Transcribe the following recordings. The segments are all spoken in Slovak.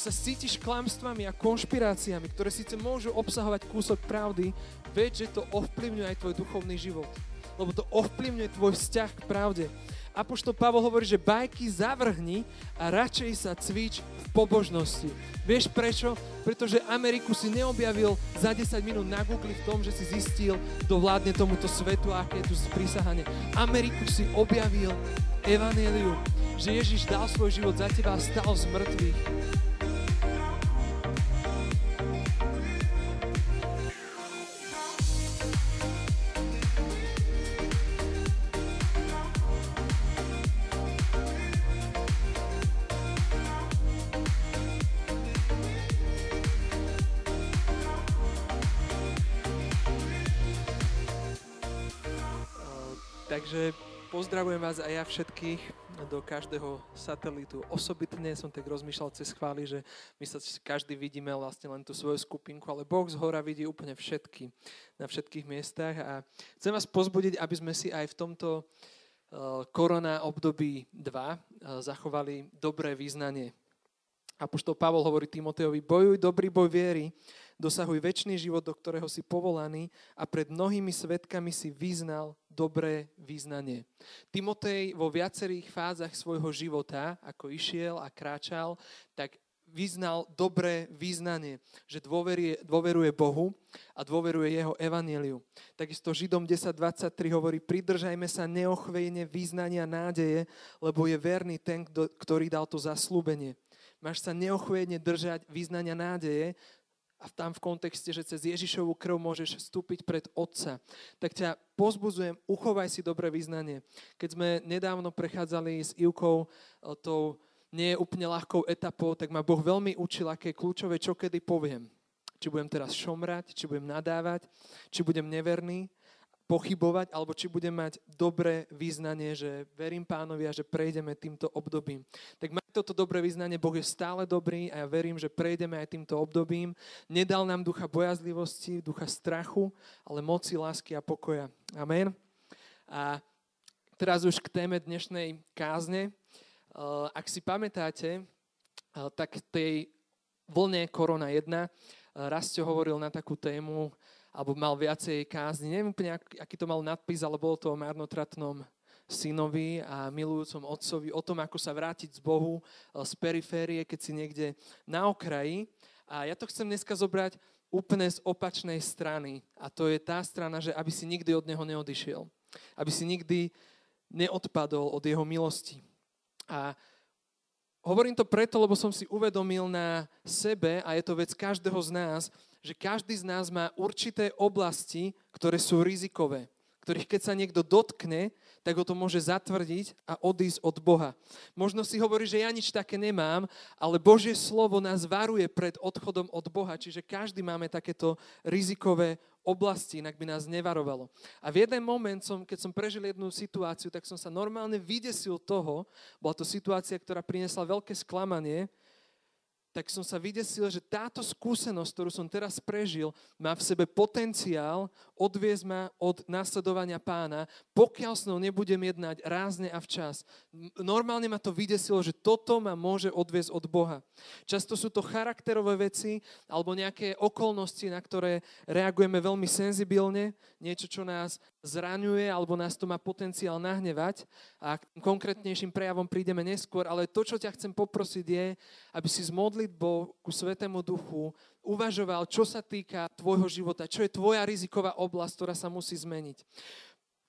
sa cítiš klamstvami a konšpiráciami, ktoré síce môžu obsahovať kúsok pravdy, veď, že to ovplyvňuje aj tvoj duchovný život. Lebo to ovplyvňuje tvoj vzťah k pravde. Apoštol Pavol hovorí, že bajky zavrhni a radšej sa cvič v pobožnosti. Vieš prečo? Pretože Ameriku si neobjavil za 10 minút na Google v tom, že si zistil, kto vládne tomuto svetu a aké je tu prísahanie. Ameriku si objavil Evangeliu, že Ježiš dal svoj život za teba a stal z mŕtvych Takže pozdravujem vás aj ja všetkých do každého satelitu. Osobitne som tak rozmýšľal cez chvály, že my sa každý vidíme vlastne len tú svoju skupinku, ale Boh z hora vidí úplne všetky, na všetkých miestach a chcem vás pozbudiť, aby sme si aj v tomto eh, korona období 2 eh, zachovali dobré význanie. Apoštol Pavol hovorí Timoteovi, bojuj dobrý boj viery, dosahuj väčší život, do ktorého si povolaný a pred mnohými svetkami si vyznal dobré význanie. Timotej vo viacerých fázach svojho života, ako išiel a kráčal, tak vyznal dobré význanie, že dôveruje, dôveruje Bohu a dôveruje jeho evaneliu. Takisto Židom 10.23 hovorí, pridržajme sa neochvejne význania nádeje, lebo je verný ten, ktorý dal to zaslúbenie. Máš sa neochvejne držať význania nádeje, a tam v kontexte, že cez Ježišovú krv môžeš vstúpiť pred Otca, tak ťa pozbudzujem, uchovaj si dobré význanie. Keď sme nedávno prechádzali s Ivkou eh, tou nie je úplne ľahkou etapou, tak ma Boh veľmi učil, aké kľúčové, čo kedy poviem. Či budem teraz šomrať, či budem nadávať, či budem neverný, pochybovať, alebo či budem mať dobré význanie, že verím pánovi a že prejdeme týmto obdobím. Tak mať toto dobré význanie, Boh je stále dobrý a ja verím, že prejdeme aj týmto obdobím. Nedal nám ducha bojazlivosti, ducha strachu, ale moci, lásky a pokoja. Amen. A teraz už k téme dnešnej kázne. Eh, ak si pamätáte, eh, tak tej vlne Korona 1 eh, Rastio hovoril na takú tému, alebo mal viacej kázni. Neviem úplne, aký to mal nadpis, ale bolo to o marnotratnom synovi a milujúcom otcovi, o tom, ako sa vrátiť z Bohu eh, z periférie, keď si niekde na okraji. A ja to chcem dneska zobrať úplne z opačnej strany. A to je tá strana, že aby si nikdy od Neho neodišiel. Aby si nikdy neodpadol od Jeho milosti. A hovorím to preto, lebo som si uvedomil na sebe, a je to vec každého z nás, že každý z nás má určité oblasti, ktoré sú rizikové, ktorých keď sa niekto dotkne, tak ho to môže zatvrdiť a odísť od Boha. Možno si hovorí, že ja nič také nemám, ale Božie slovo nás varuje pred odchodom od Boha, čiže každý máme takéto rizikové oblasti, inak by nás nevarovalo. A v jeden moment, som, keď som prežil jednu situáciu, tak som sa normálne vydesil toho, bola to situácia, ktorá priniesla veľké sklamanie, tak som sa vydesil, že táto skúsenosť, ktorú som teraz prežil, má v sebe potenciál odviezť ma od následovania pána, pokiaľ s ňou nebudem jednať rázne a včas. Normálne ma to vydesilo, že toto ma môže odviezť od Boha. Často sú to charakterové veci alebo nejaké okolnosti, na ktoré reagujeme veľmi senzibilne, niečo, čo nás zraňuje alebo nás to má potenciál nahnevať. A k konkrétnejším prejavom prídeme neskôr, ale to, čo ťa chcem poprosiť je, aby si z modlitbou ku Svetému Duchu uvažoval, čo sa týka tvojho života, čo je tvoja riziková oblasť, ktorá sa musí zmeniť.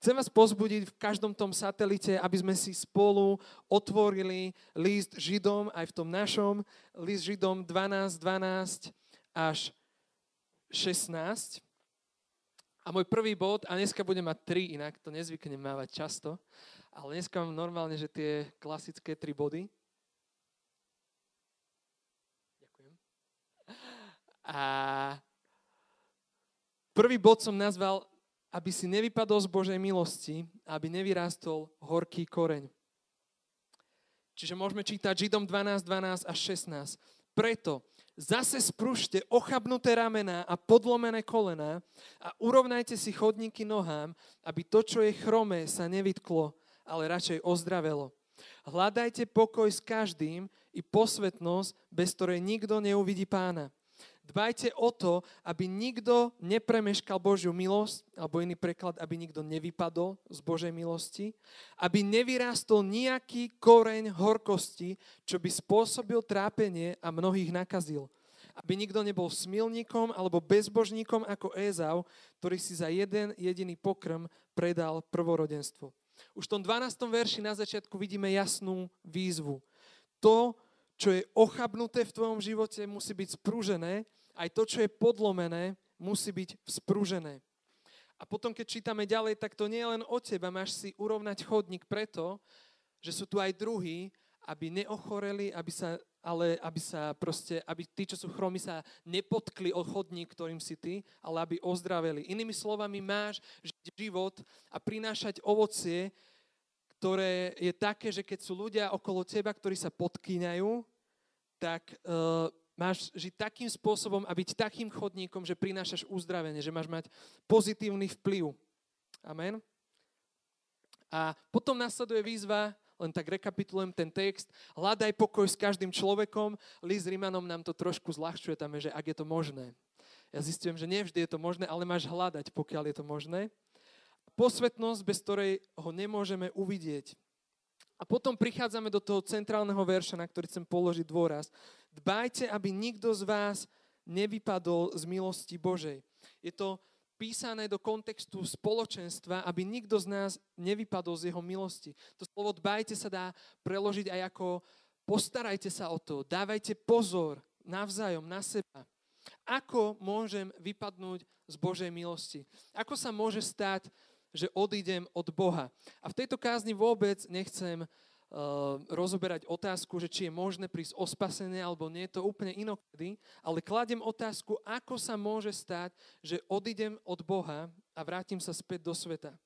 Chcem vás pozbudiť v každom tom satelite, aby sme si spolu otvorili list Židom, aj v tom našom, list Židom 12, 12 až 16. A môj prvý bod, a dneska budem mať tri, inak to nezvyknem mávať často, ale dneska mám normálne, že tie klasické tri body. A prvý bod som nazval, aby si nevypadol z Božej milosti, aby nevyrástol horký koreň. Čiže môžeme čítať Židom 12, 12 až 16. Preto zase sprušte ochabnuté ramená a podlomené kolená a urovnajte si chodníky nohám, aby to, čo je chromé, sa nevytklo, ale radšej ozdravelo. Hľadajte pokoj s každým i posvetnosť, bez ktorej nikto neuvidí pána. Dbajte o to, aby nikto nepremeškal Božiu milosť, alebo iný preklad, aby nikto nevypadol z Božej milosti, aby nevyrástol nejaký koreň horkosti, čo by spôsobil trápenie a mnohých nakazil. Aby nikto nebol smilníkom alebo bezbožníkom ako Ézau, ktorý si za jeden jediný pokrm predal prvorodenstvo. Už v tom 12. verši na začiatku vidíme jasnú výzvu. To, čo je ochabnuté v tvojom živote, musí byť sprúžené. Aj to, čo je podlomené, musí byť vzprúžené. A potom, keď čítame ďalej, tak to nie je len o teba. Máš si urovnať chodník preto, že sú tu aj druhí, aby neochoreli, aby sa, ale aby sa proste, aby tí, čo sú chromy, sa nepotkli o chodník, ktorým si ty, ale aby ozdraveli. Inými slovami, máš život a prinášať ovocie, ktoré je také, že keď sú ľudia okolo teba, ktorí sa podkýňajú, tak uh, máš žiť takým spôsobom a byť takým chodníkom, že prinášaš uzdravenie, že máš mať pozitívny vplyv. Amen. A potom nasleduje výzva, len tak rekapitulujem ten text, hľadaj pokoj s každým človekom. List Rimanom nám to trošku zľahčuje, tam je, že ak je to možné. Ja zistujem, že nevždy je to možné, ale máš hľadať, pokiaľ je to možné. Posvetnosť, bez ktorej ho nemôžeme uvidieť. A potom prichádzame do toho centrálneho verša, na ktorý chcem položiť dôraz. Dbajte, aby nikto z vás nevypadol z milosti Božej. Je to písané do kontextu spoločenstva, aby nikto z nás nevypadol z jeho milosti. To slovo dbajte sa dá preložiť aj ako postarajte sa o to, dávajte pozor navzájom na seba. Ako môžem vypadnúť z Božej milosti? Ako sa môže stať, že odídem od Boha. A v tejto kázni vôbec nechcem uh, rozoberať otázku, že či je možné prísť o alebo nie, je to úplne inokedy, ale kladem otázku, ako sa môže stať, že odídem od Boha a vrátim sa späť do sveta.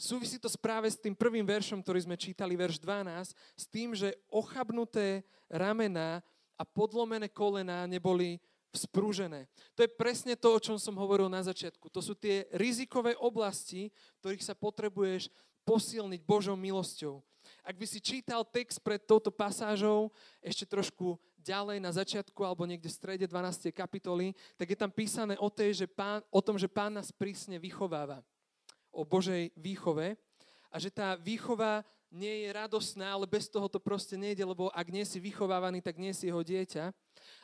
Súvisí to práve s tým prvým veršom, ktorý sme čítali, verš 12, s tým, že ochabnuté ramena a podlomené kolená neboli vzprúžené. To je presne to, o čom som hovoril na začiatku. To sú tie rizikové oblasti, v ktorých sa potrebuješ posilniť Božou milosťou. Ak by si čítal text pred touto pasážou ešte trošku ďalej na začiatku alebo niekde v strede 12. kapitoly, tak je tam písané o, tej, že pán, o tom, že pán nás prísne vychováva. O Božej výchove. A že tá výchova nie je radosná, ale bez toho to proste nejde, lebo ak nie si vychovávaný, tak nie si jeho dieťa.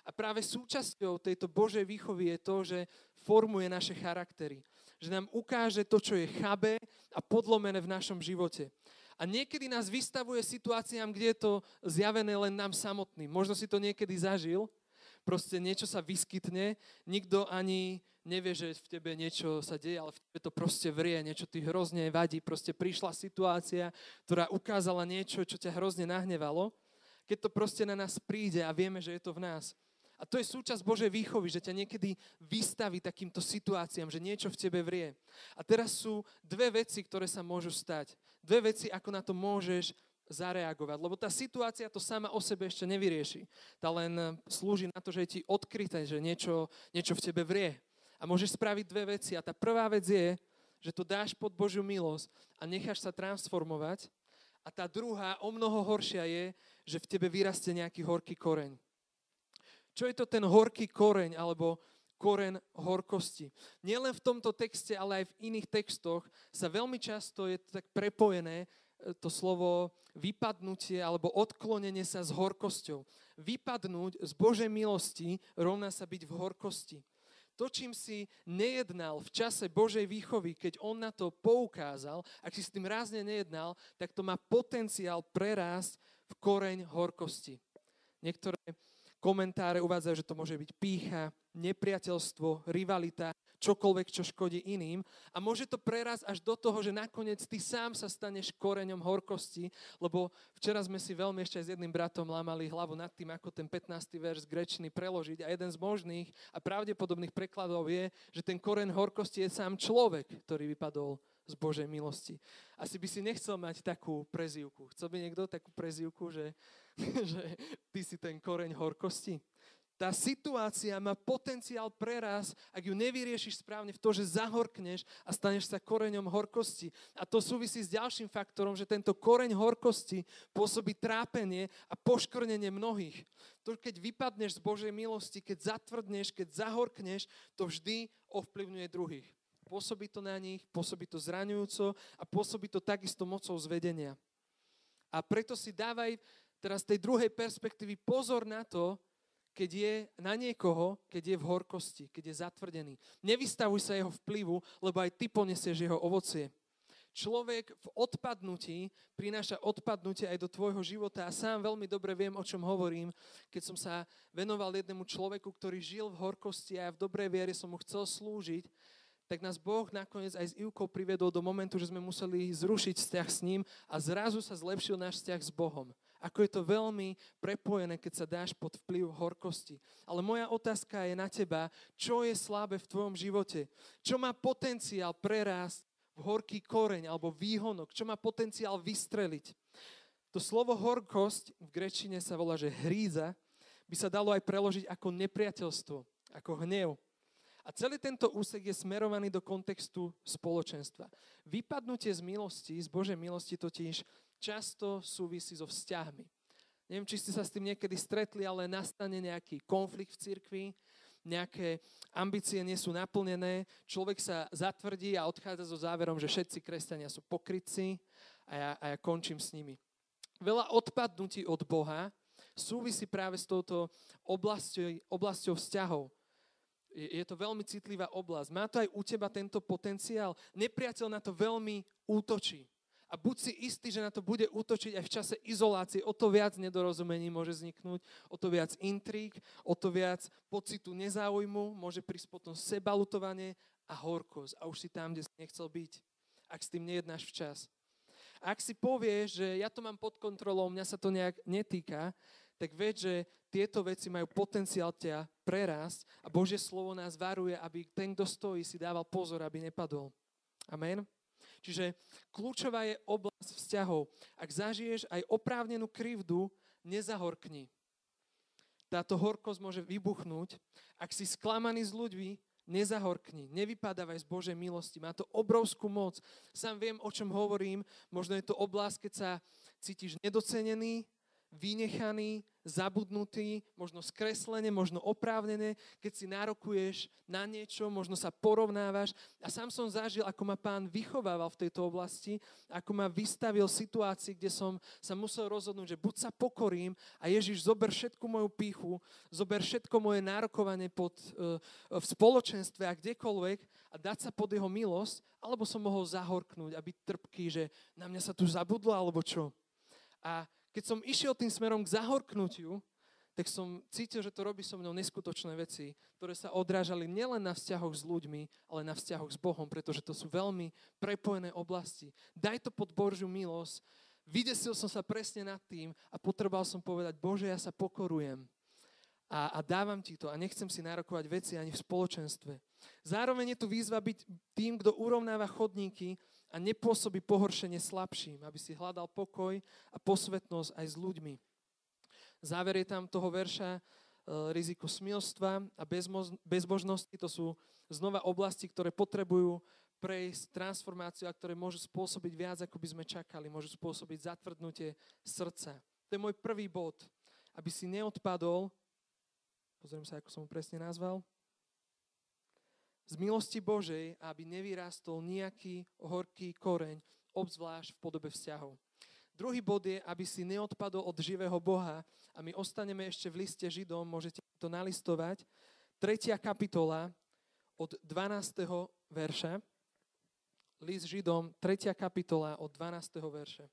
A práve súčasťou tejto Božej výchovy je to, že formuje naše charaktery. Že nám ukáže to, čo je chabé a podlomené v našom živote. A niekedy nás vystavuje situáciám, kde je to zjavené len nám samotným. Možno si to niekedy zažil, proste niečo sa vyskytne, nikto ani nevie, že v tebe niečo sa deje, ale v tebe to proste vrie, niečo ti hrozne vadí. Proste prišla situácia, ktorá ukázala niečo, čo ťa hrozne nahnevalo. Keď to proste na nás príde a vieme, že je to v nás. A to je súčasť Božej výchovy, že ťa niekedy vystaví takýmto situáciám, že niečo v tebe vrie. A teraz sú dve veci, ktoré sa môžu stať. Dve veci, ako na to môžeš zareagovať. Lebo tá situácia to sama o sebe ešte nevyrieši. Tá len slúži na to, že je ti odkryté, že niečo, niečo v tebe vrie. A môžeš spraviť dve veci. A tá prvá vec je, že to dáš pod Božiu milosť a necháš sa transformovať. A tá druhá, o mnoho horšia je, že v tebe vyrastie nejaký horký koreň. Čo je to ten horký koreň alebo koren horkosti. Nielen v tomto texte, ale aj v iných textoch sa veľmi často je to tak prepojené e, to slovo vypadnutie alebo odklonenie sa s horkosťou. Vypadnúť z Božej milosti rovná sa byť v horkosti to, čím si nejednal v čase Božej výchovy, keď on na to poukázal, ak si s tým rázne nejednal, tak to má potenciál prerásť v koreň horkosti. Niektoré komentáre uvádzajú, že to môže byť pícha, nepriateľstvo, rivalita, čokoľvek, čo škodí iným. A môže to prerazť až do toho, že nakoniec ty sám sa staneš koreňom horkosti, lebo včera sme si veľmi ešte aj s jedným bratom lámali hlavu nad tým, ako ten 15. verš grečný preložiť. A jeden z možných a pravdepodobných prekladov je, že ten koreň horkosti je sám človek, ktorý vypadol z Božej milosti. Asi by si nechcel mať takú prezývku. Chcel by niekto takú prezývku, že, že ty si ten koreň horkosti? Tá situácia má potenciál preraz, ak ju nevyriešiš správne v to, že zahorkneš a staneš sa koreňom horkosti. A to súvisí s ďalším faktorom, že tento koreň horkosti pôsobí trápenie a poškornenie mnohých. To, keď vypadneš z Božej milosti, keď zatvrdneš, keď zahorkneš, to vždy ovplyvňuje druhých. Pôsobí to na nich, pôsobí to zraňujúco a pôsobí to takisto mocou zvedenia. A preto si dávaj teraz tej druhej perspektívy pozor na to, keď je na niekoho, keď je v horkosti, keď je zatvrdený. Nevystavuj sa jeho vplyvu, lebo aj ty ponesieš jeho ovocie. Človek v odpadnutí prináša odpadnutie aj do tvojho života a sám veľmi dobre viem, o čom hovorím, keď som sa venoval jednému človeku, ktorý žil v horkosti a v dobrej viere som mu chcel slúžiť, tak nás Boh nakoniec aj s Ivkou privedol do momentu, že sme museli zrušiť vzťah s ním a zrazu sa zlepšil náš vzťah s Bohom. Ako je to veľmi prepojené, keď sa dáš pod vplyv horkosti. Ale moja otázka je na teba, čo je slabé v tvojom živote? Čo má potenciál prerásť v horký koreň alebo výhonok? Čo má potenciál vystreliť? To slovo horkosť v grečine sa volá, že hríza, by sa dalo aj preložiť ako nepriateľstvo, ako hnev. A celý tento úsek je smerovaný do kontextu spoločenstva. Vypadnutie z milosti, z Božej milosti totiž často súvisí so vzťahmi. Neviem, či ste sa s tým niekedy stretli, ale nastane nejaký konflikt v cirkvi, nejaké ambície nie sú naplnené, človek sa zatvrdí a odchádza so záverom, že všetci kresťania sú pokrytci a ja, a ja končím s nimi. Veľa odpadnutí od Boha súvisí práve s touto oblasťou, oblasťou vzťahov. Je, je to veľmi citlivá oblasť. Má to aj u teba tento potenciál. Nepriateľ na to veľmi útočí. A buď si istý, že na to bude útočiť aj v čase izolácie. O to viac nedorozumení môže vzniknúť, o to viac intrík, o to viac pocitu nezáujmu, môže prísť potom sebalutovanie a horkosť. A už si tam, kde si nechcel byť, ak s tým nejednáš včas. Ak si povieš, že ja to mám pod kontrolou, mňa sa to nejak netýka, tak ved, že tieto veci majú potenciál ťa prerásť a Božie slovo nás varuje, aby ten, kto stojí, si dával pozor, aby nepadol. Amen. Čiže kľúčová je oblasť vzťahov. Ak zažiješ aj oprávnenú krivdu, nezahorkni. Táto horkosť môže vybuchnúť. Ak si sklamaný s ľuďmi, nezahorkni, nevypadávaj z Božej milosti. Má to obrovskú moc. Sám viem, o čom hovorím. Možno je to oblasť, keď sa cítiš nedocenený, vynechaný, zabudnutý, možno skreslené, možno oprávnené, keď si nárokuješ na niečo, možno sa porovnávaš. A sám som zažil, ako ma pán vychovával v tejto oblasti, ako ma vystavil situácii, kde som sa musel rozhodnúť, že buď sa pokorím a Ježiš zober všetku moju píchu, zober všetko moje nárokovanie pod, uh, v spoločenstve a kdekoľvek a dať sa pod jeho milosť, alebo som mohol zahorknúť a byť trpký, že na mňa sa tu zabudlo, alebo čo. A keď som išiel tým smerom k zahorknutiu, tak som cítil, že to robí so mnou neskutočné veci, ktoré sa odrážali nielen na vzťahoch s ľuďmi, ale na vzťahoch s Bohom, pretože to sú veľmi prepojené oblasti. Daj to pod Božiu milosť. Vydesil som sa presne nad tým a potreboval som povedať, Bože, ja sa pokorujem a, a dávam ti to a nechcem si nárokovať veci ani v spoločenstve. Zároveň je tu výzva byť tým, kto urovnáva chodníky a nepôsobí pohoršenie slabším, aby si hľadal pokoj a posvetnosť aj s ľuďmi. Záver je tam toho verša e, riziko smilstva a bezbožnosti. To sú znova oblasti, ktoré potrebujú prejsť transformáciu a ktoré môžu spôsobiť viac, ako by sme čakali. Môžu spôsobiť zatvrdnutie srdca. To je môj prvý bod. Aby si neodpadol, pozriem sa, ako som ho presne nazval, z milosti Božej, aby nevyrástol nejaký horký koreň, obzvlášť v podobe vzťahov. Druhý bod je, aby si neodpadol od živého Boha a my ostaneme ešte v liste Židom, môžete to nalistovať. Tretia kapitola od 12. verša. List Židom, tretia kapitola od 12. verša.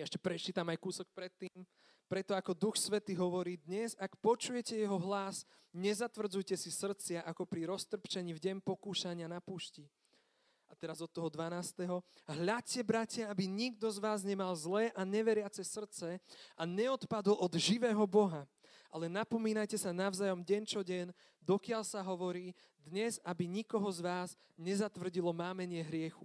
Ja ešte prečítam aj kúsok predtým. Preto ako Duch Svety hovorí, dnes, ak počujete jeho hlas, nezatvrdzujte si srdcia ako pri roztrpčení v deň pokúšania na púšti. A teraz od toho 12. Hľadte, bratia, aby nikto z vás nemal zlé a neveriace srdce a neodpadol od živého Boha, ale napomínajte sa navzájom deň čo deň, dokiaľ sa hovorí dnes, aby nikoho z vás nezatvrdilo mámenie hriechu.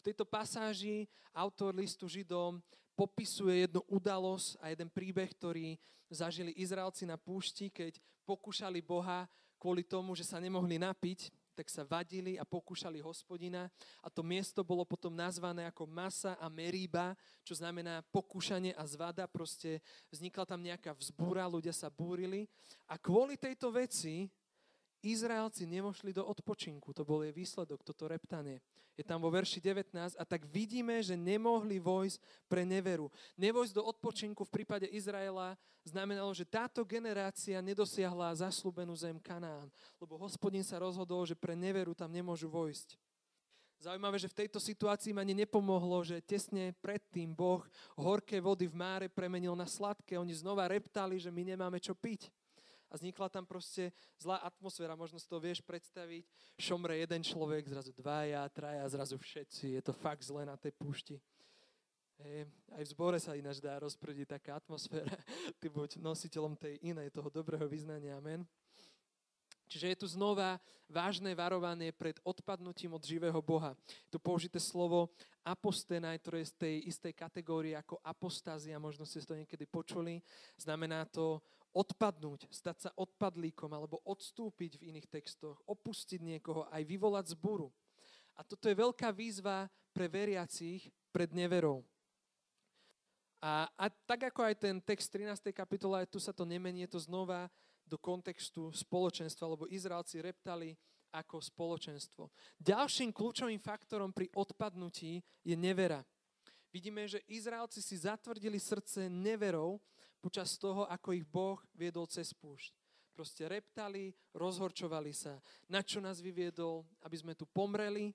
V tejto pasáži autor listu Židom popisuje jednu udalosť a jeden príbeh, ktorý zažili Izraelci na púšti, keď pokúšali Boha kvôli tomu, že sa nemohli napiť tak sa vadili a pokúšali hospodina. A to miesto bolo potom nazvané ako Masa a Meríba, čo znamená pokúšanie a zvada, proste vznikla tam nejaká vzbúra, ľudia sa búrili. A kvôli tejto veci Izraelci nemošli do odpočinku. To bol jej výsledok, toto reptanie. Je tam vo verši 19 a tak vidíme, že nemohli vojsť pre neveru. Nevojsť do odpočinku v prípade Izraela znamenalo, že táto generácia nedosiahla zaslúbenú zem Kanán, lebo hospodin sa rozhodol, že pre neveru tam nemôžu vojsť. Zaujímavé, že v tejto situácii ani nepomohlo, že tesne predtým Boh horké vody v máre premenil na sladké. Oni znova reptali, že my nemáme čo piť a vznikla tam proste zlá atmosféra, možno si to vieš predstaviť, šomre jeden človek, zrazu dvaja, traja, zrazu všetci, je to fakt zle na tej púšti. Hey, aj v zbore sa ináč dá rozprediť taká atmosféra. Ty buď nositeľom tej inej, toho dobrého vyznania. Amen. Čiže je tu znova vážne varovanie pred odpadnutím od živého Boha. Tu použité slovo apostenaj, ktoré je z tej istej kategórie ako apostázia, možno ste to niekedy počuli. Znamená to odpadnúť, stať sa odpadlíkom alebo odstúpiť v iných textoch, opustiť niekoho, aj vyvolať zburu. A toto je veľká výzva pre veriacich pred neverou. A, a tak ako aj ten text 13. kapitola, tu sa to nemení, je to znova do kontextu spoločenstva, lebo Izraelci reptali ako spoločenstvo. Ďalším kľúčovým faktorom pri odpadnutí je nevera. Vidíme, že Izraelci si zatvrdili srdce neverou počas toho, ako ich Boh viedol cez púšť. Proste reptali, rozhorčovali sa. Na čo nás vyviedol? Aby sme tu pomreli?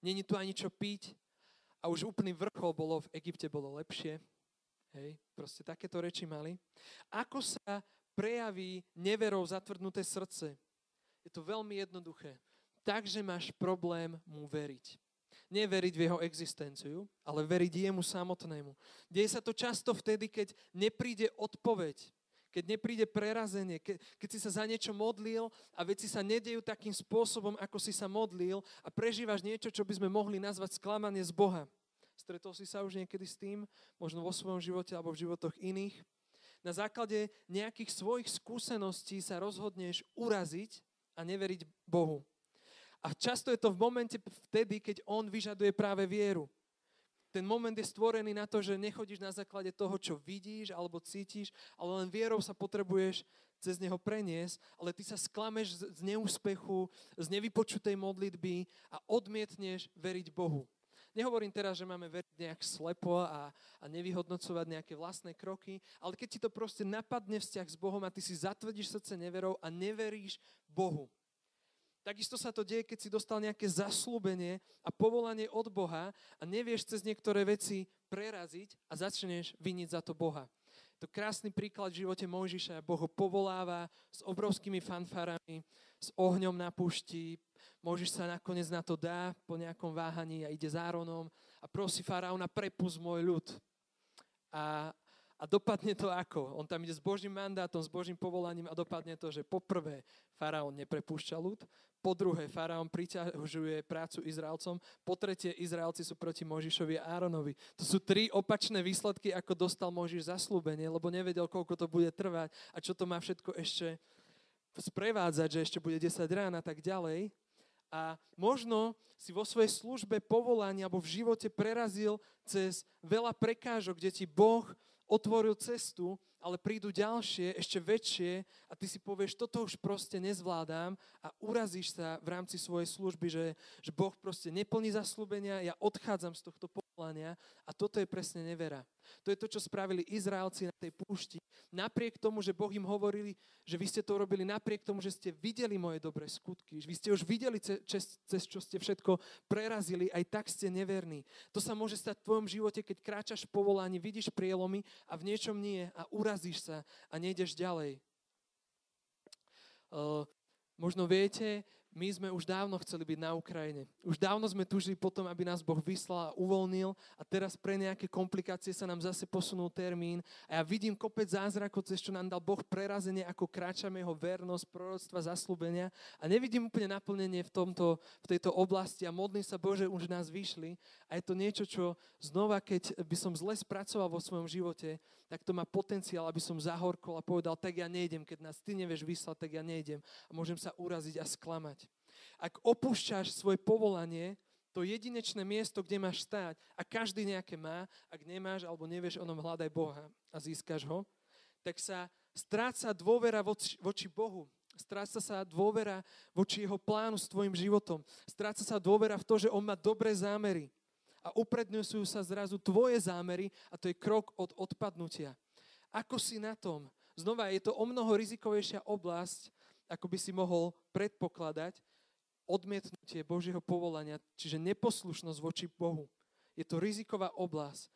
Není tu ani čo piť? A už úplný vrchol bolo, v Egypte bolo lepšie. Hej, proste takéto reči mali. Ako sa prejaví neverou zatvrdnuté srdce. Je to veľmi jednoduché. Takže máš problém mu veriť. Neveriť v jeho existenciu, ale veriť jemu samotnému. Deje sa to často vtedy, keď nepríde odpoveď, keď nepríde prerazenie, ke, keď si sa za niečo modlil a veci sa nedejú takým spôsobom, ako si sa modlil a prežívaš niečo, čo by sme mohli nazvať sklamanie z Boha. Stretol si sa už niekedy s tým, možno vo svojom živote alebo v životoch iných na základe nejakých svojich skúseností sa rozhodneš uraziť a neveriť Bohu. A často je to v momente vtedy, keď On vyžaduje práve vieru. Ten moment je stvorený na to, že nechodíš na základe toho, čo vidíš alebo cítiš, ale len vierou sa potrebuješ cez neho preniesť, ale ty sa sklameš z neúspechu, z nevypočutej modlitby a odmietneš veriť Bohu. Nehovorím teraz, že máme veriť nejak slepo a, a nevyhodnocovať nejaké vlastné kroky, ale keď ti to proste napadne vzťah s Bohom a ty si zatvrdíš srdce neverou a neveríš Bohu. Takisto sa to deje, keď si dostal nejaké zaslúbenie a povolanie od Boha a nevieš cez niektoré veci preraziť a začneš viniť za to Boha. To krásny príklad v živote Mojžiša. Boh ho povoláva s obrovskými fanfarami, s ohňom na pušti. Mojžiš sa nakoniec na to dá po nejakom váhaní a ide za a prosí faraóna, prepust môj ľud. A, a dopadne to ako? On tam ide s Božím mandátom, s Božím povolaním a dopadne to, že poprvé faraón neprepúšťa ľud, po druhé faraón priťažuje prácu Izraelcom, po tretie Izraelci sú proti Možišovi a Áronovi. To sú tri opačné výsledky, ako dostal Možiš zaslúbenie, lebo nevedel, koľko to bude trvať a čo to má všetko ešte sprevádzať, že ešte bude 10 rán a tak ďalej. A možno si vo svojej službe, povolania alebo v živote prerazil cez veľa prekážok, kde ti Boh otvoril cestu, ale prídu ďalšie, ešte väčšie a ty si povieš, toto už proste nezvládam a urazíš sa v rámci svojej služby, že, že Boh proste neplní zaslúbenia, ja odchádzam z tohto povolania a toto je presne nevera. To je to, čo spravili Izraelci na tej púšti. Napriek tomu, že Boh im hovorili, že vy ste to robili napriek tomu, že ste videli moje dobré skutky, vy ste už videli, cez, cez čo ste všetko prerazili, aj tak ste neverní. To sa môže stať v tvojom živote, keď kráčaš v povolaní, vidíš prielomy a v niečom nie a urazíš sa a nejdeš ďalej. Uh, možno viete, my sme už dávno chceli byť na Ukrajine. Už dávno sme tužili potom, aby nás Boh vyslal a uvoľnil a teraz pre nejaké komplikácie sa nám zase posunul termín. A ja vidím kopec zázrakov, cez čo nám dal Boh prerazenie, ako kráčame jeho vernosť, proroctva, zaslúbenia. A nevidím úplne naplnenie v, tomto, v tejto oblasti a modlím sa Bože, už nás vyšli. A je to niečo, čo znova, keď by som zle spracoval vo svojom živote, tak to má potenciál, aby som zahorkol a povedal, tak ja nejdem, keď nás ty nevieš vyslať, tak ja nejdem a môžem sa uraziť a sklamať. Ak opúšťaš svoje povolanie, to jedinečné miesto, kde máš stáť a každý nejaké má, ak nemáš alebo nevieš o ňom, hľadaj Boha a získaš ho, tak sa stráca dôvera voči, Bohu. Stráca sa dôvera voči jeho plánu s tvojim životom. Stráca sa dôvera v to, že on má dobré zámery a upredňujú sa zrazu tvoje zámery a to je krok od odpadnutia. Ako si na tom? Znova, je to o mnoho rizikovejšia oblasť, ako by si mohol predpokladať, odmietnutie Božieho povolania, čiže neposlušnosť voči Bohu. Je to riziková oblasť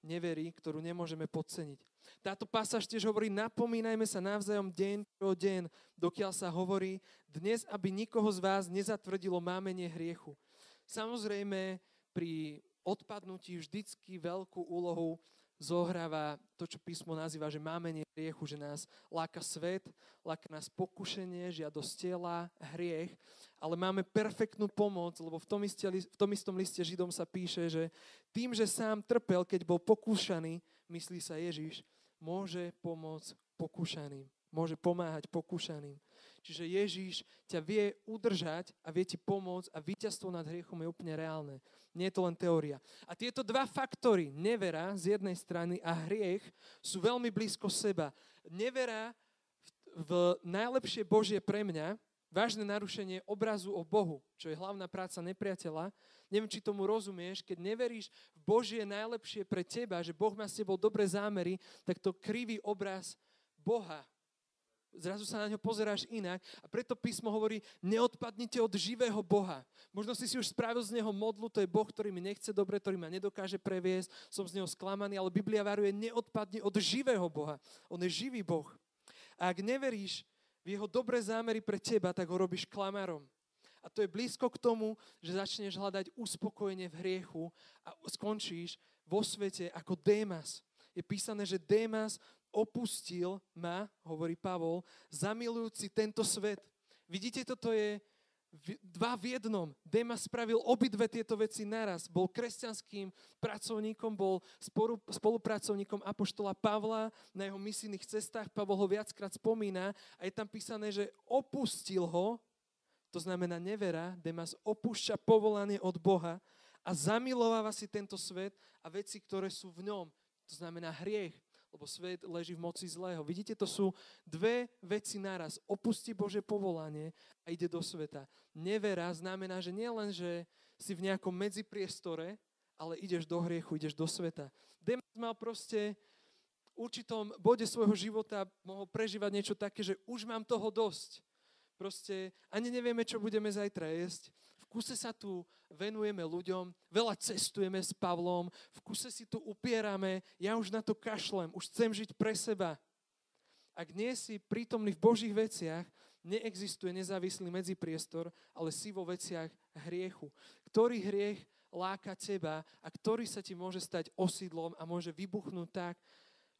neverí, ktorú nemôžeme podceniť. Táto pasáž tiež hovorí, napomínajme sa navzájom deň po deň, dokiaľ sa hovorí, dnes, aby nikoho z vás nezatvrdilo mámenie hriechu. Samozrejme, pri odpadnutí vždycky veľkú úlohu zohráva to, čo písmo nazýva, že máme hriechu, že nás láka svet, láka nás pokušenie, žiadosť tela, hriech, ale máme perfektnú pomoc, lebo v tom, isté, v tom istom liste Židom sa píše, že tým, že sám trpel, keď bol pokúšaný, myslí sa Ježiš, môže pomôcť pokúšaným. Môže pomáhať pokúšaným. Čiže Ježíš ťa vie udržať a vie ti pomôcť a víťazstvo nad hriechom je úplne reálne. Nie je to len teória. A tieto dva faktory, nevera z jednej strany a hriech, sú veľmi blízko seba. Nevera v, v najlepšie Božie pre mňa, vážne narušenie obrazu o Bohu, čo je hlavná práca nepriateľa. Neviem, či tomu rozumieš, keď neveríš v Božie najlepšie pre teba, že Boh má s tebou dobré zámery, tak to krivý obraz Boha Zrazu sa na ňo pozeráš inak a preto písmo hovorí, neodpadnite od živého Boha. Možno si si už spravil z neho modlu, to je Boh, ktorý mi nechce dobre, ktorý ma nedokáže previesť, som z neho sklamaný, ale Biblia varuje, neodpadni od živého Boha. On je živý Boh. A ak neveríš v jeho dobré zámery pre teba, tak ho robíš klamarom. A to je blízko k tomu, že začneš hľadať uspokojenie v hriechu a skončíš vo svete ako Démas. Je písané, že Démas opustil ma, hovorí Pavol, zamilujúci tento svet. Vidíte, toto je dva v jednom. Demas spravil obidve tieto veci naraz. Bol kresťanským pracovníkom, bol spolupracovníkom Apoštola Pavla na jeho misijných cestách. Pavol ho viackrát spomína a je tam písané, že opustil ho, to znamená nevera, Demas opúšťa povolanie od Boha a zamilováva si tento svet a veci, ktoré sú v ňom. To znamená hriech, lebo svet leží v moci zlého. Vidíte, to sú dve veci naraz. Opustí Bože povolanie a ide do sveta. Nevera znamená, že nielen, že si v nejakom medzipriestore, ale ideš do hriechu, ideš do sveta. Demas mal proste v určitom bode svojho života mohol prežívať niečo také, že už mám toho dosť. Proste ani nevieme, čo budeme zajtra jesť kuse sa tu venujeme ľuďom, veľa cestujeme s Pavlom, v kuse si tu upierame, ja už na to kašlem, už chcem žiť pre seba. Ak nie si prítomný v Božích veciach, neexistuje nezávislý medzipriestor, ale si vo veciach hriechu. Ktorý hriech láka teba a ktorý sa ti môže stať osídlom a môže vybuchnúť tak,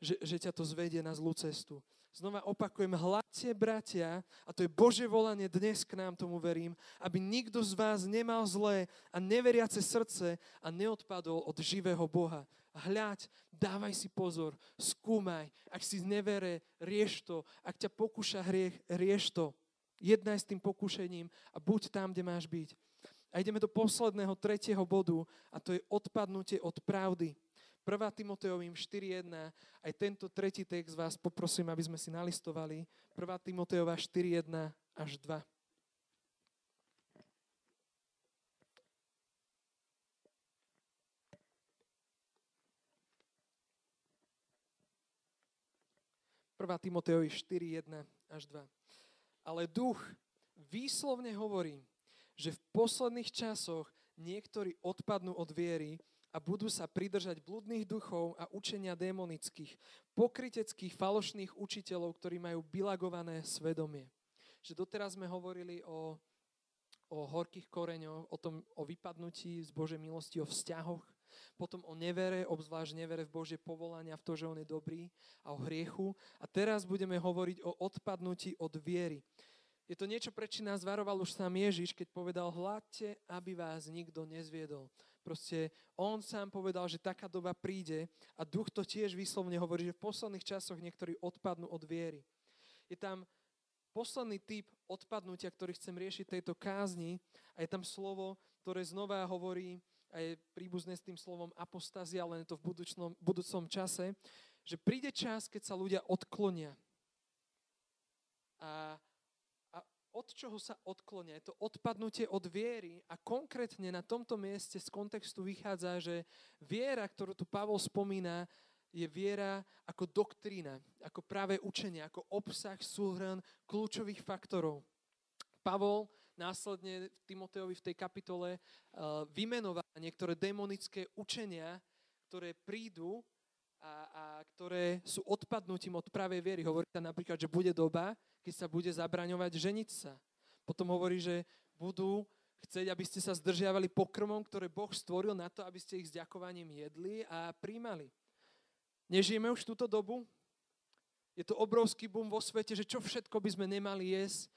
že, že ťa to zvedie na zlú cestu. Znova opakujem, hľadte, bratia, a to je Bože volanie dnes k nám, tomu verím, aby nikto z vás nemal zlé a neveriace srdce a neodpadol od živého Boha. Hľaď, dávaj si pozor, skúmaj, ak si nevere, rieš to, ak ťa pokúša hriech, rieš to. Jednaj s tým pokušením a buď tam, kde máš byť. A ideme do posledného, tretieho bodu a to je odpadnutie od pravdy. 1. Timoteovým 4.1. Aj tento tretí text vás poprosím, aby sme si nalistovali. 1. Timoteova 4.1 až 2. Prvá Timoteovi 4, 1 až 2. Ale duch výslovne hovorí, že v posledných časoch niektorí odpadnú od viery a budú sa pridržať bludných duchov a učenia démonických, pokryteckých falošných učiteľov, ktorí majú bilagované svedomie. Že doteraz sme hovorili o o horkých koreňoch, o tom, o vypadnutí z Božej milosti, o vzťahoch, potom o nevere, obzvlášť nevere v Božie povolania, v to, že On je dobrý a o hriechu. A teraz budeme hovoriť o odpadnutí od viery. Je to niečo, prečo nás varoval už sám Ježiš, keď povedal, hľadte, aby vás nikto nezviedol. Proste on sám povedal, že taká doba príde a duch to tiež vyslovne hovorí, že v posledných časoch niektorí odpadnú od viery. Je tam posledný typ odpadnutia, ktorý chcem riešiť tejto kázni a je tam slovo, ktoré znova hovorí a je príbuzné s tým slovom apostázia, len je to v budúcnom, budúcom čase, že príde čas, keď sa ľudia odklonia. A od čoho sa odklonia. Je to odpadnutie od viery a konkrétne na tomto mieste z kontextu vychádza, že viera, ktorú tu Pavol spomína, je viera ako doktrína, ako práve učenie, ako obsah, súhrn kľúčových faktorov. Pavol následne Timoteovi v tej kapitole eh, vymenoval niektoré demonické učenia, ktoré prídu a, a ktoré sú odpadnutím od pravej viery. Hovorí tam napríklad, že bude doba, keď sa bude zabraňovať ženiť sa. Potom hovorí, že budú chcieť, aby ste sa zdržiavali pokrmom, ktoré Boh stvoril na to, aby ste ich s ďakovaním jedli a príjmali. Nežijeme už túto dobu? Je to obrovský boom vo svete, že čo všetko by sme nemali jesť.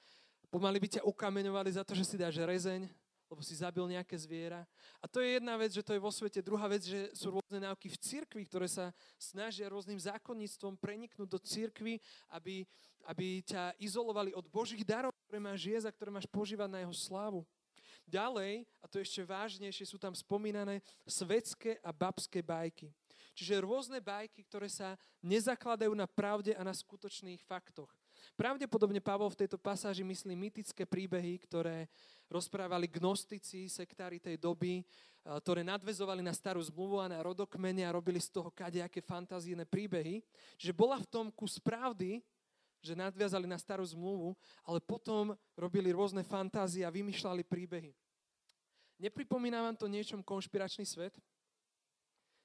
Pomaly by ťa ukameňovali za to, že si dáš rezeň, lebo si zabil nejaké zviera. A to je jedna vec, že to je vo svete. Druhá vec, že sú rôzne náuky v cirkvi, ktoré sa snažia rôznym zákonníctvom preniknúť do cirkvi, aby, aby ťa izolovali od Božích darov, ktoré máš jesť a ktoré máš požívať na jeho slávu. Ďalej, a to ešte vážnejšie, sú tam spomínané svetské a babské bajky. Čiže rôzne bajky, ktoré sa nezakladajú na pravde a na skutočných faktoch. Pravdepodobne Pavol v tejto pasáži myslí mytické príbehy, ktoré rozprávali gnostici, sektári tej doby, eh, ktoré nadvezovali na starú zmluvu a na rodokmene a robili z toho kadejaké fantazíne príbehy. Čiže bola v tom kus pravdy, že nadviazali na starú zmluvu, ale potom robili rôzne fantázie a vymýšľali príbehy. Nepripomína vám to niečom konšpiračný svet?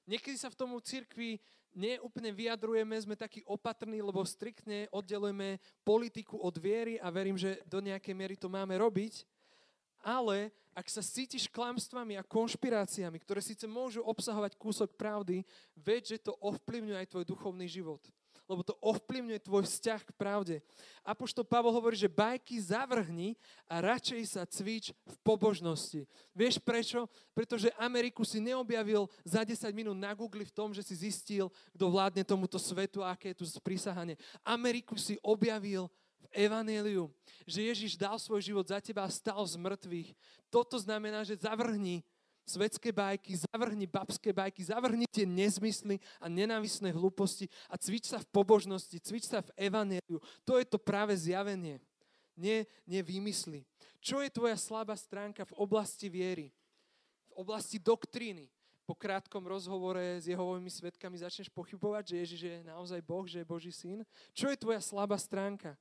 Niekedy sa v tomu cirkvi neúplne vyjadrujeme, sme takí opatrní, lebo striktne oddelujeme politiku od viery a verím, že do nejakej miery to máme robiť. Ale ak sa cítiš klamstvami a konšpiráciami, ktoré síce môžu obsahovať kúsok pravdy, ved, že to ovplyvňuje aj tvoj duchovný život lebo to ovplyvňuje tvoj vzťah k pravde. Apoštol Pavol hovorí, že bajky zavrhni a radšej sa cvič v pobožnosti. Vieš prečo? Pretože Ameriku si neobjavil za 10 minút na Google v tom, že si zistil, kto vládne tomuto svetu a aké je tu sprísahanie. Ameriku si objavil v Evangeliu, že Ježiš dal svoj život za teba a stal z mŕtvych. Toto znamená, že zavrhni svetské bajky, zavrhni babské bajky, zavrhni tie nezmysly a nenávisné hlúposti a cvič sa v pobožnosti, cvič sa v evaneliu. To je to práve zjavenie. Nie, nie výmysly. Čo je tvoja slabá stránka v oblasti viery? V oblasti doktríny? Po krátkom rozhovore s Jehovovými svetkami začneš pochybovať, že Ježiš je naozaj Boh, že je Boží syn? Čo je tvoja slabá stránka?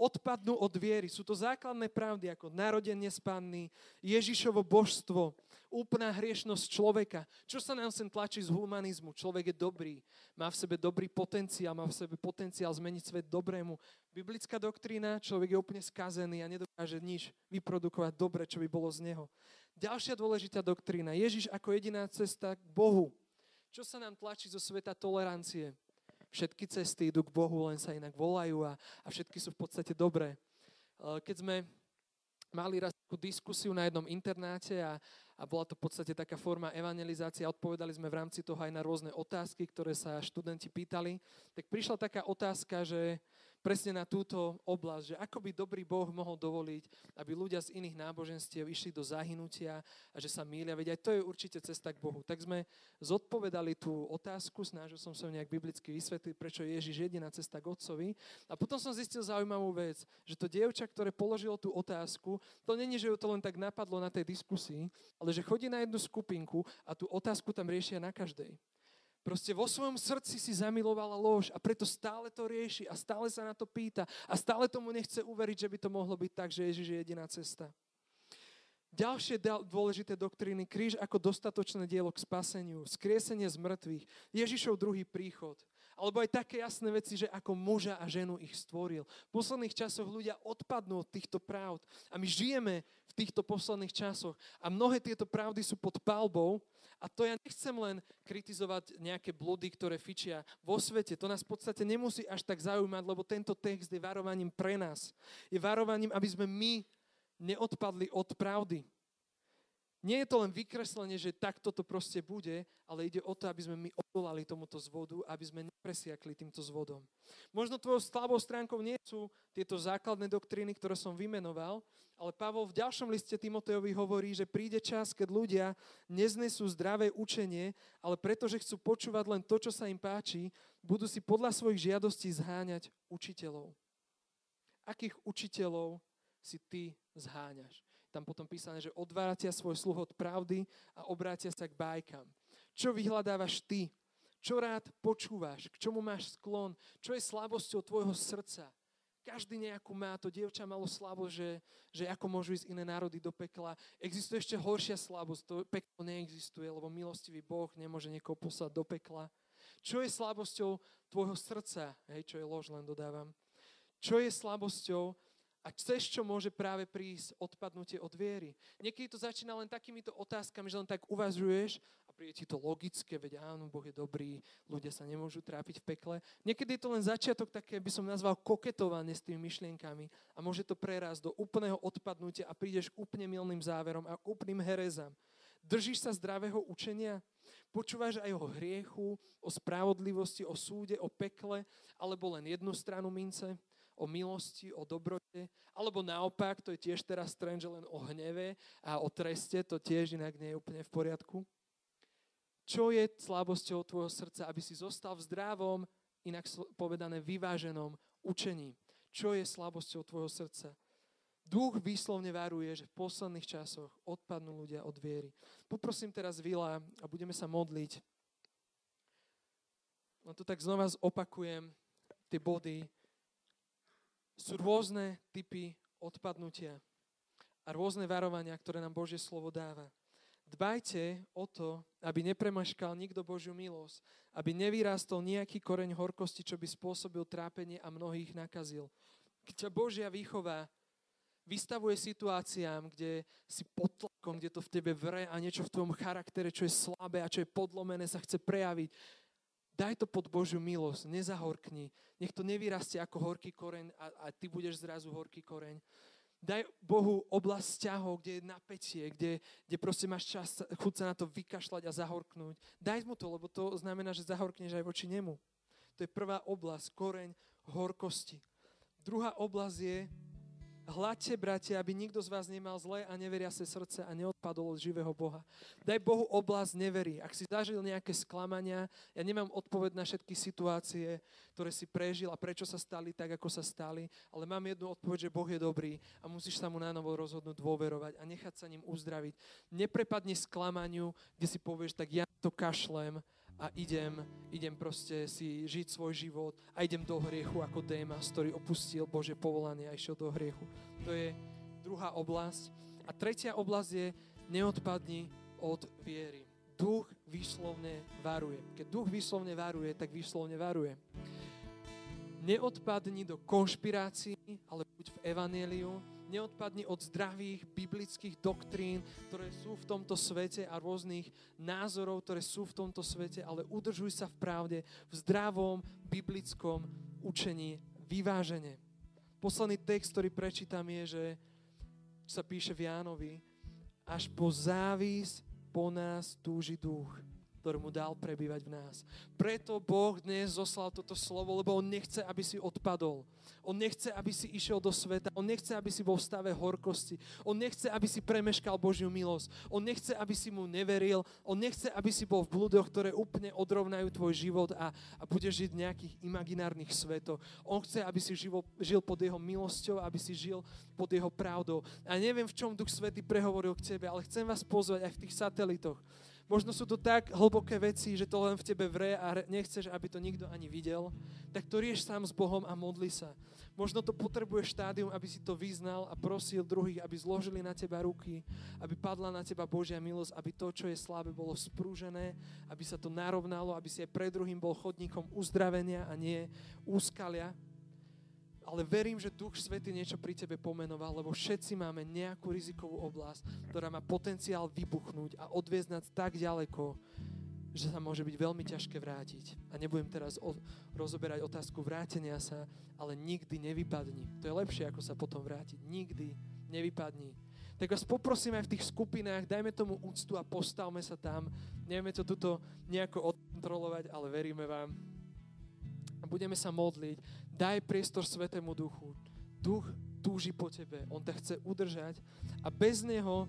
Odpadnú od viery. Sú to základné pravdy ako narodenie z panny, Ježišovo božstvo, úplná hriešnosť človeka. Čo sa nám sem tlačí z humanizmu? Človek je dobrý, má v sebe dobrý potenciál, má v sebe potenciál zmeniť svet dobrému. Biblická doktrína, človek je úplne skazený a nedokáže nič vyprodukovať dobre, čo by bolo z neho. Ďalšia dôležitá doktrína. Ježiš ako jediná cesta k Bohu. Čo sa nám tlačí zo sveta tolerancie? Všetky cesty idú k Bohu, len sa inak volajú a, a všetky sú v podstate dobré. Keď sme mali raz takú diskusiu na jednom internáte a, a bola to v podstate taká forma evangelizácie odpovedali sme v rámci toho aj na rôzne otázky, ktoré sa študenti pýtali, tak prišla taká otázka, že presne na túto oblasť, že ako by dobrý Boh mohol dovoliť, aby ľudia z iných náboženstiev išli do zahynutia a že sa mília. Veď aj to je určite cesta k Bohu. Tak sme zodpovedali tú otázku, snažil som sa nejak biblicky vysvetliť, prečo je Ježiš jediná cesta k Otcovi. A potom som zistil zaujímavú vec, že to dievča, ktoré položilo tú otázku, to není, že ju to len tak napadlo na tej diskusii, ale že chodí na jednu skupinku a tú otázku tam riešia na každej. Proste vo svojom srdci si zamilovala lož a preto stále to rieši a stále sa na to pýta a stále tomu nechce uveriť, že by to mohlo byť tak, že Ježiš je jediná cesta. Ďalšie dôležité doktríny, kríž ako dostatočné dielo k spaseniu, skriesenie z mŕtvych, Ježišov druhý príchod. Alebo aj také jasné veci, že ako muža a ženu ich stvoril. V posledných časoch ľudia odpadnú od týchto pravd a my žijeme v týchto posledných časoch a mnohé tieto pravdy sú pod palbou a to ja nechcem len kritizovať nejaké blody, ktoré fičia vo svete. To nás v podstate nemusí až tak zaujímať, lebo tento text je varovaním pre nás. Je varovaním, aby sme my neodpadli od pravdy. Nie je to len vykreslenie, že takto to proste bude, ale ide o to, aby sme my odolali tomuto zvodu, aby sme nepresiakli týmto zvodom. Možno tvojou slabou stránkou nie sú tieto základné doktríny, ktoré som vymenoval, ale Pavol v ďalšom liste Timotejovi hovorí, že príde čas, keď ľudia neznesú zdravé učenie, ale pretože chcú počúvať len to, čo sa im páči, budú si podľa svojich žiadostí zháňať učiteľov. Akých učiteľov si ty zháňaš? Tam potom písané, že odvrátia svoj sluh od pravdy a obrátia sa k bajkám. Čo vyhľadávaš ty? Čo rád počúvaš? K čomu máš sklon? Čo je slabosťou tvojho srdca? Každý nejakú má, to dievča malo slabo, že, že ako môžu ísť iné národy do pekla. Existuje ešte horšia slabosť, to peklo neexistuje, lebo milostivý Boh nemôže niekoho poslať do pekla. Čo je slabosťou tvojho srdca? Hej, čo je lož, len dodávam. Čo je slabosťou a chceš, čo môže práve prísť odpadnutie od viery. Niekedy to začína len takýmito otázkami, že len tak uvažuješ a príde ti to logické, veď áno, Boh je dobrý, ľudia sa nemôžu trápiť v pekle. Niekedy je to len začiatok také, by som nazval koketovanie s tými myšlienkami a môže to prerásť do úplného odpadnutia a prídeš k úplne milným záverom a k úplným herezám. Držíš sa zdravého učenia? Počúvaš aj o hriechu, o spravodlivosti, o súde, o pekle, alebo len jednu stranu mince? O milosti, o dobrote, alebo naopak, to je tiež teraz trend, že len o hneve a o treste, to tiež inak nie je úplne v poriadku. Čo je slabosťou tvojho srdca, aby si zostal v zdravom, inak povedané vyváženom učení? Čo je slabosťou tvojho srdca? Duch výslovne varuje, že v posledných časoch odpadnú ľudia od viery. Poprosím teraz Vila a budeme sa modliť. No to tak znova zopakujem tie body, sú rôzne typy odpadnutia a rôzne varovania, ktoré nám Božie slovo dáva. Dbajte o to, aby nepremaškal nikto Božiu milosť, aby nevyrástol nejaký koreň horkosti, čo by spôsobil trápenie a mnohých nakazil. Keď ťa Božia výchova vystavuje situáciám, kde si pod tlakom, kde to v tebe vre a niečo v tvojom charaktere, čo je slabé a čo je podlomené, sa chce prejaviť, Daj to pod Božiu milosť, nezahorkni. Nech to nevyrastie ako horký koreň a, a ty budeš zrazu horký koreň. Daj Bohu oblasť vzťahov, kde je napätie, kde, kde proste máš čas, chuť sa na to vykašľať a zahorknúť. Daj mu to, lebo to znamená, že zahorkneš aj voči nemu. To je prvá oblasť, koreň horkosti. Druhá oblasť je, Hľadte, bratia, aby nikto z vás nemal zlé a neveriace srdce a neodpadol od živého Boha. Daj Bohu oblasť neverí. Ak si zažil nejaké sklamania, ja nemám odpoveď na všetky situácie, ktoré si prežil a prečo sa stali tak, ako sa stali, ale mám jednu odpoveď, že Boh je dobrý a musíš sa mu na novo rozhodnúť dôverovať a nechať sa ním uzdraviť. Neprepadni sklamaniu, kde si povieš, tak ja to kašlem a idem, idem proste si žiť svoj život a idem do hriechu ako Démas, ktorý opustil Bože povolanie a išiel do hriechu. To je druhá oblasť. A tretia oblasť je neodpadni od viery. Duch výslovne varuje. Keď duch výslovne varuje, tak výslovne varuje. Neodpadni do konšpirácií, ale buď v evaneliu, neodpadni od zdravých biblických doktrín, ktoré sú v tomto svete a rôznych názorov, ktoré sú v tomto svete, ale udržuj sa v pravde, v zdravom biblickom učení, vyvážene. Posledný text, ktorý prečítam je, že sa píše v Jánovi, až po závis po nás túži duch ktorý mu dal prebývať v nás. Preto Boh dnes zoslal toto slovo, lebo On nechce, aby si odpadol. On nechce, aby si išiel do sveta. On nechce, aby si bol v stave horkosti. On nechce, aby si premeškal Božiu milosť. On nechce, aby si mu neveril. On nechce, aby si bol v blúdoch, ktoré úplne odrovnajú tvoj život a, a budeš žiť v nejakých imaginárnych svetoch. On chce, aby si žil, žil pod jeho milosťou, aby si žil pod jeho pravdou. A neviem, v čom Duch Svety prehovoril k tebe, ale chcem vás pozvať aj v tých satelitoch Možno sú to tak hlboké veci, že to len v tebe vre a nechceš, aby to nikto ani videl. Tak to rieš sám s Bohom a modli sa. Možno to potrebuje štádium, aby si to vyznal a prosil druhých, aby zložili na teba ruky, aby padla na teba Božia milosť, aby to, čo je slabé, bolo sprúžené, aby sa to narovnalo, aby si aj pred druhým bol chodníkom uzdravenia a nie úskalia ale verím, že Duch Svety niečo pri tebe pomenoval, lebo všetci máme nejakú rizikovú oblasť, ktorá má potenciál vybuchnúť a odviezť nás tak ďaleko, že sa môže byť veľmi ťažké vrátiť. A nebudem teraz o, rozoberať otázku vrátenia sa, ale nikdy nevypadni. To je lepšie, ako sa potom vrátiť. Nikdy nevypadni. Tak vás poprosím aj v tých skupinách, dajme tomu úctu a postavme sa tam. Nevieme to tuto nejako odkontrolovať, ale veríme vám. A budeme sa modliť Daj priestor Svetému Duchu. Duch túži po tebe. On ťa chce udržať a bez Neho,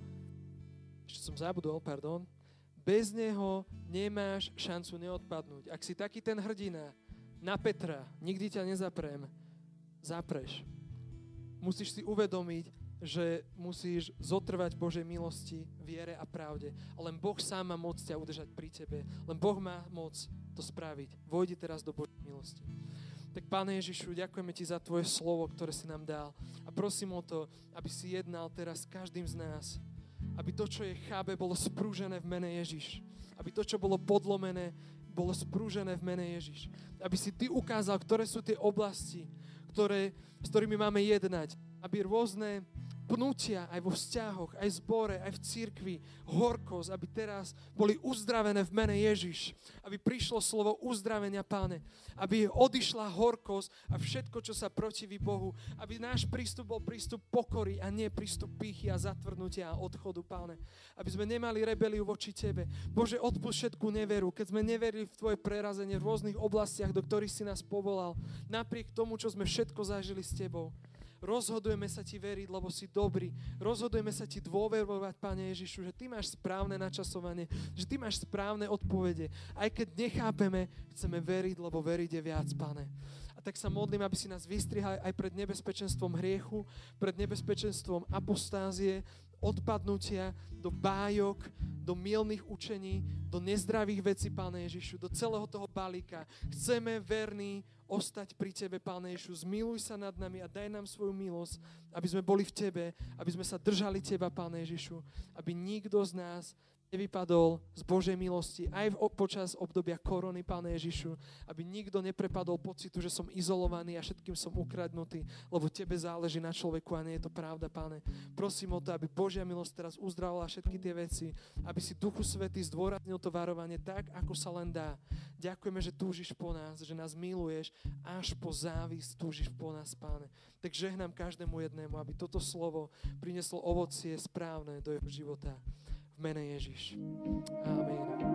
ešte som zabudol, pardon, bez Neho nemáš šancu neodpadnúť. Ak si taký ten hrdina na Petra, nikdy ťa nezaprem, zapreš. Musíš si uvedomiť, že musíš zotrvať Božej milosti, viere a pravde. Len Boh sám má moc ťa udržať pri tebe. Len Boh má moc to spraviť. Vojdi teraz do Božej milosti. Tak Pane Ježišu, ďakujeme Ti za Tvoje slovo, ktoré si nám dal. A prosím o to, aby si jednal teraz každým z nás. Aby to, čo je chábe, bolo sprúžené v mene Ježiš. Aby to, čo bolo podlomené, bolo sprúžené v mene Ježiš. Aby si Ty ukázal, ktoré sú tie oblasti, ktoré, s ktorými máme jednať. Aby rôzne pnutia aj vo vzťahoch, aj v zbore, aj v cirkvi, horkosť, aby teraz boli uzdravené v mene Ježiš. Aby prišlo slovo uzdravenia, páne. Aby odišla horkosť a všetko, čo sa protiví Bohu. Aby náš prístup bol prístup pokory a nie prístup pýchy a zatvrdnutia a odchodu, páne. Aby sme nemali rebeliu voči Tebe. Bože, odpust všetku neveru, keď sme neverili v Tvoje prerazenie v rôznych oblastiach, do ktorých si nás povolal. Napriek tomu, čo sme všetko zažili s Tebou. Rozhodujeme sa Ti veriť, lebo si dobrý. Rozhodujeme sa Ti dôverovať, Pane Ježišu, že Ty máš správne načasovanie, že Ty máš správne odpovede. Aj keď nechápeme, chceme veriť, lebo veriť je viac, Pane. A tak sa modlím, aby si nás vystrihali aj pred nebezpečenstvom hriechu, pred nebezpečenstvom apostázie, odpadnutia do bájok, do milných učení, do nezdravých vecí, Páne Ježišu, do celého toho balíka. Chceme verní ostať pri Tebe, Páne Ježišu. Zmiluj sa nad nami a daj nám svoju milosť, aby sme boli v Tebe, aby sme sa držali Teba, Páne Ježišu, aby nikto z nás nevypadol z Božej milosti aj v, počas obdobia korony, Páne Ježišu, aby nikto neprepadol pocitu, že som izolovaný a všetkým som ukradnutý, lebo Tebe záleží na človeku a nie je to pravda, Páne. Prosím o to, aby Božia milosť teraz uzdravovala všetky tie veci, aby si Duchu Svety zdôraznil to varovanie tak, ako sa len dá. Ďakujeme, že túžiš po nás, že nás miluješ, až po závis túžiš po nás, Páne. Tak žehnám každému jednému, aby toto slovo prinieslo ovocie správne do jeho života mene Ježiš. Amen.